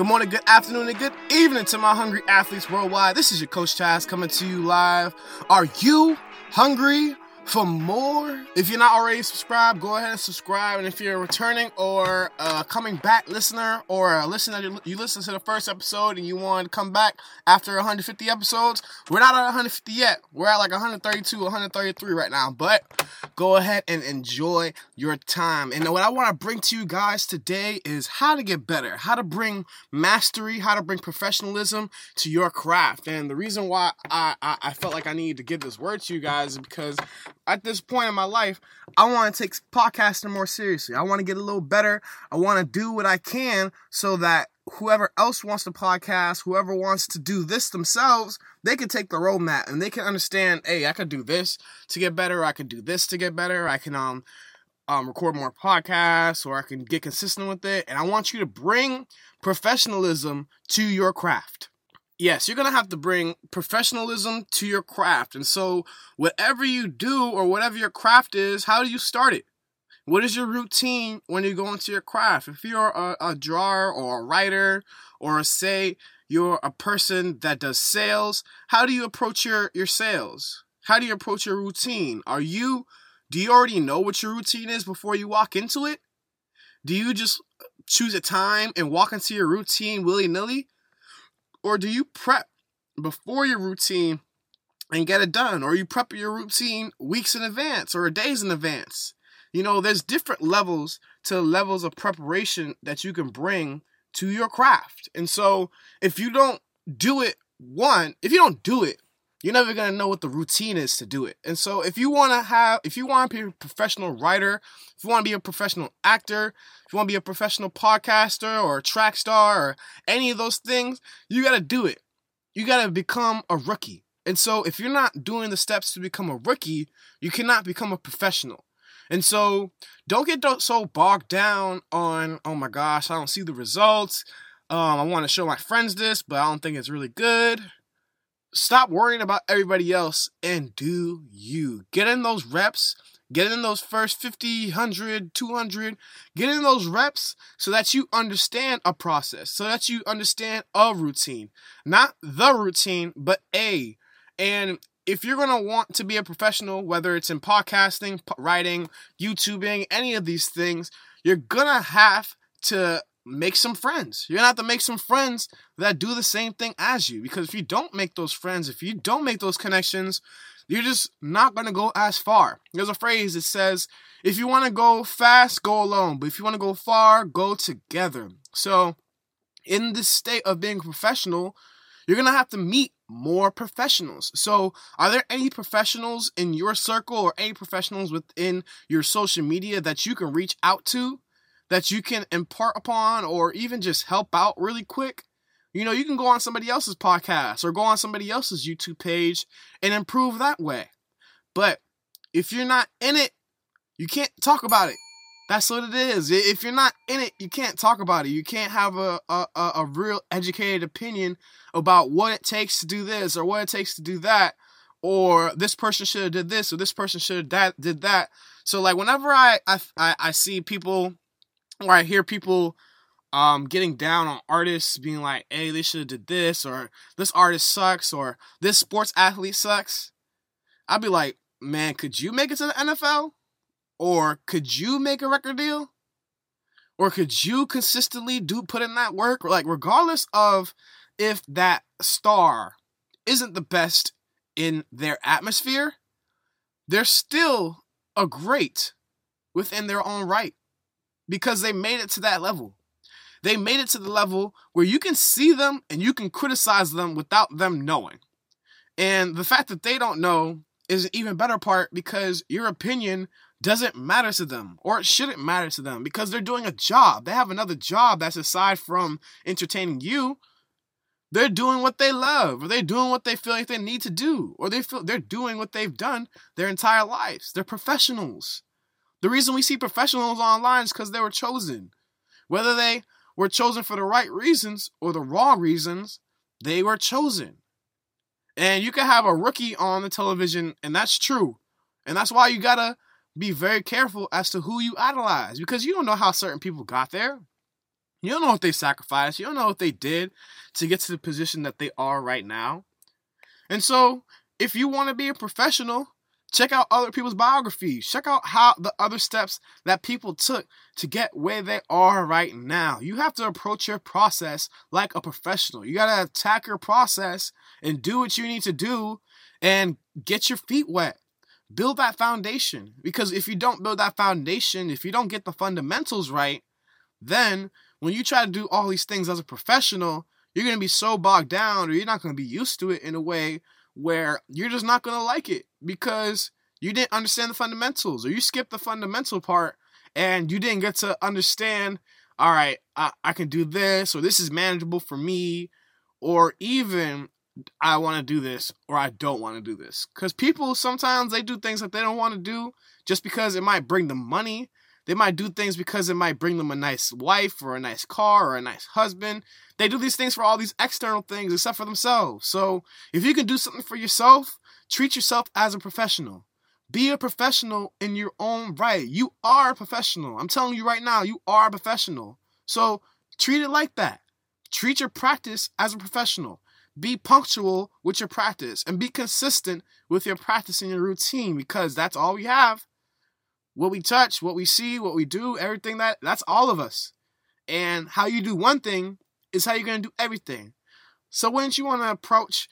Good morning, good afternoon, and good evening to my hungry athletes worldwide. This is your Coach Chaz coming to you live. Are you hungry for more? If you're not already subscribed, go ahead and subscribe. And if you're returning or uh, coming back listener, or a listener you, you listen to the first episode and you want to come back after 150 episodes, we're not at 150 yet. We're at like 132, 133 right now. But go ahead and enjoy your time. And what I want to bring to you guys today is how to get better, how to bring mastery, how to bring professionalism to your craft. And the reason why I, I, I felt like I needed to give this word to you guys is because at this point in my life, I want to take podcasting more seriously. I want to get a little better. I want to do what I can so that whoever else wants to podcast, whoever wants to do this themselves, they can take the roadmap and they can understand, hey, I could do this to get better, I could do this to get better, I can um um record more podcasts or I can get consistent with it. And I want you to bring professionalism to your craft yes, you're gonna have to bring professionalism to your craft. And so, whatever you do or whatever your craft is, how do you start it? What is your routine when you go into your craft? If you're a, a drawer or a writer, or say you're a person that does sales, how do you approach your, your sales? How do you approach your routine? Are you do you already know what your routine is before you walk into it? Do you just choose a time and walk into your routine willy nilly? Or do you prep before your routine and get it done? Or you prep your routine weeks in advance or days in advance? You know, there's different levels to levels of preparation that you can bring to your craft. And so if you don't do it, one, if you don't do it, you're never gonna know what the routine is to do it. And so if you wanna have if you wanna be a professional writer, if you wanna be a professional actor, if you wanna be a professional podcaster or track star or any of those things, you gotta do it. You gotta become a rookie. And so if you're not doing the steps to become a rookie, you cannot become a professional. And so don't get so bogged down on, oh my gosh, I don't see the results. Um, I want to show my friends this, but I don't think it's really good stop worrying about everybody else and do you. Get in those reps, get in those first 50, 100, 200, get in those reps so that you understand a process, so that you understand a routine. Not the routine, but a. And if you're going to want to be a professional, whether it's in podcasting, writing, YouTubing, any of these things, you're going to have to make some friends. You're gonna have to make some friends that do the same thing as you. Because if you don't make those friends, if you don't make those connections, you're just not gonna go as far. There's a phrase that says, if you wanna go fast, go alone. But if you wanna go far, go together. So, in this state of being professional, you're gonna have to meet more professionals. So, are there any professionals in your circle or any professionals within your social media that you can reach out to that you can impart upon or even just help out really quick, you know, you can go on somebody else's podcast or go on somebody else's YouTube page and improve that way. But if you're not in it, you can't talk about it. That's what it is. If you're not in it, you can't talk about it. You can't have a, a, a real educated opinion about what it takes to do this or what it takes to do that or this person should have did this or this person should have that did that. So like whenever I I I see people where I hear people um getting down on artists being like, hey, they should have did this, or this artist sucks, or this sports athlete sucks. I'd be like, man, could you make it to the NFL? Or could you make a record deal? Or could you consistently do put in that work? Like, regardless of if that star isn't the best in their atmosphere, they're still a great within their own right because they made it to that level. They made it to the level where you can see them and you can criticize them without them knowing. And the fact that they don't know is an even better part because your opinion doesn't matter to them or it shouldn't matter to them because they're doing a job. They have another job that's aside from entertaining you. they're doing what they love, or they're doing what they feel like they need to do, or they feel they're doing what they've done their entire lives. They're professionals. The reason we see professionals online is because they were chosen. Whether they were chosen for the right reasons or the wrong reasons, they were chosen. And you can have a rookie on the television, and that's true. And that's why you gotta be very careful as to who you idolize because you don't know how certain people got there. You don't know what they sacrificed. You don't know what they did to get to the position that they are right now. And so, if you want to be a professional, check out other people's biographies. Check out how the other steps that people took to get where they are right now. You have to approach your process like a professional. You got to attack your process and do what you need to do and get your feet wet. Build that foundation because if you don't build that foundation, if you don't get the fundamentals right, then when you try to do all these things as a professional, you're going to be so bogged down or you're not going to be used to it in a way where you're just not going to like it because you didn't understand the fundamentals or you skipped the fundamental part and you didn't get to understand all right I, I can do this or this is manageable for me or even i want to do this or i don't want to do this. Because people sometimes they do things that they don't want to do just because it might bring them money they might do things because it might bring them a nice wife or a nice car or a nice husband. They do these things for all these external things except for themselves. So if you can do something for yourself, treat yourself as a professional. Be a professional in your own right. You are a professional. I'm telling you right now, you are a professional. So treat it like that. Treat your practice as a professional. Be punctual with your practice and be consistent with your practice and your routine because that's all we have what we touch, what we see, what we do, everything that that's all of us. And how you do one thing is how you're to do everything. So wouldn't you want to approach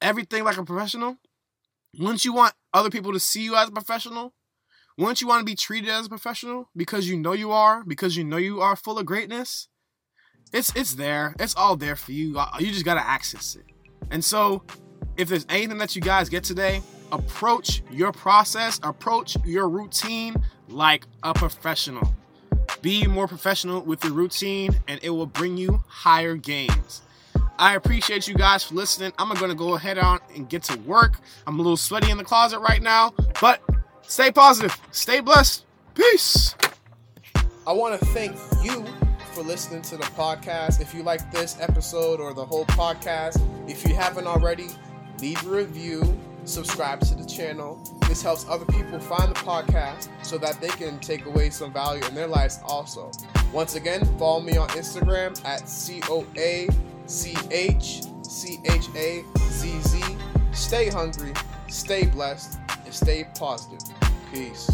everything like a professional? Wouldn't you want other people to see you as a professional? Wouldn't you want to be treated as a professional because you know you are, because you know you are full of greatness? It's it's there. It's all there for you. Uh, you just got to access it. And so, if there's anything that you guys get today, approach your process, approach your routine like a professional. Be more professional with your routine, and it will bring you higher gains. I appreciate you guys for listening. I'm going to go ahead on and get to work. I'm a little sweaty in the closet right now, but stay positive, stay blessed. Peace. I want to thank you for listening to the podcast. If you like this episode or the whole podcast, if you haven't already, leave a review subscribe to the channel. This helps other people find the podcast so that they can take away some value in their lives also. Once again, follow me on Instagram at C O A C H C H A Z Z. Stay hungry, stay blessed, and stay positive. Peace.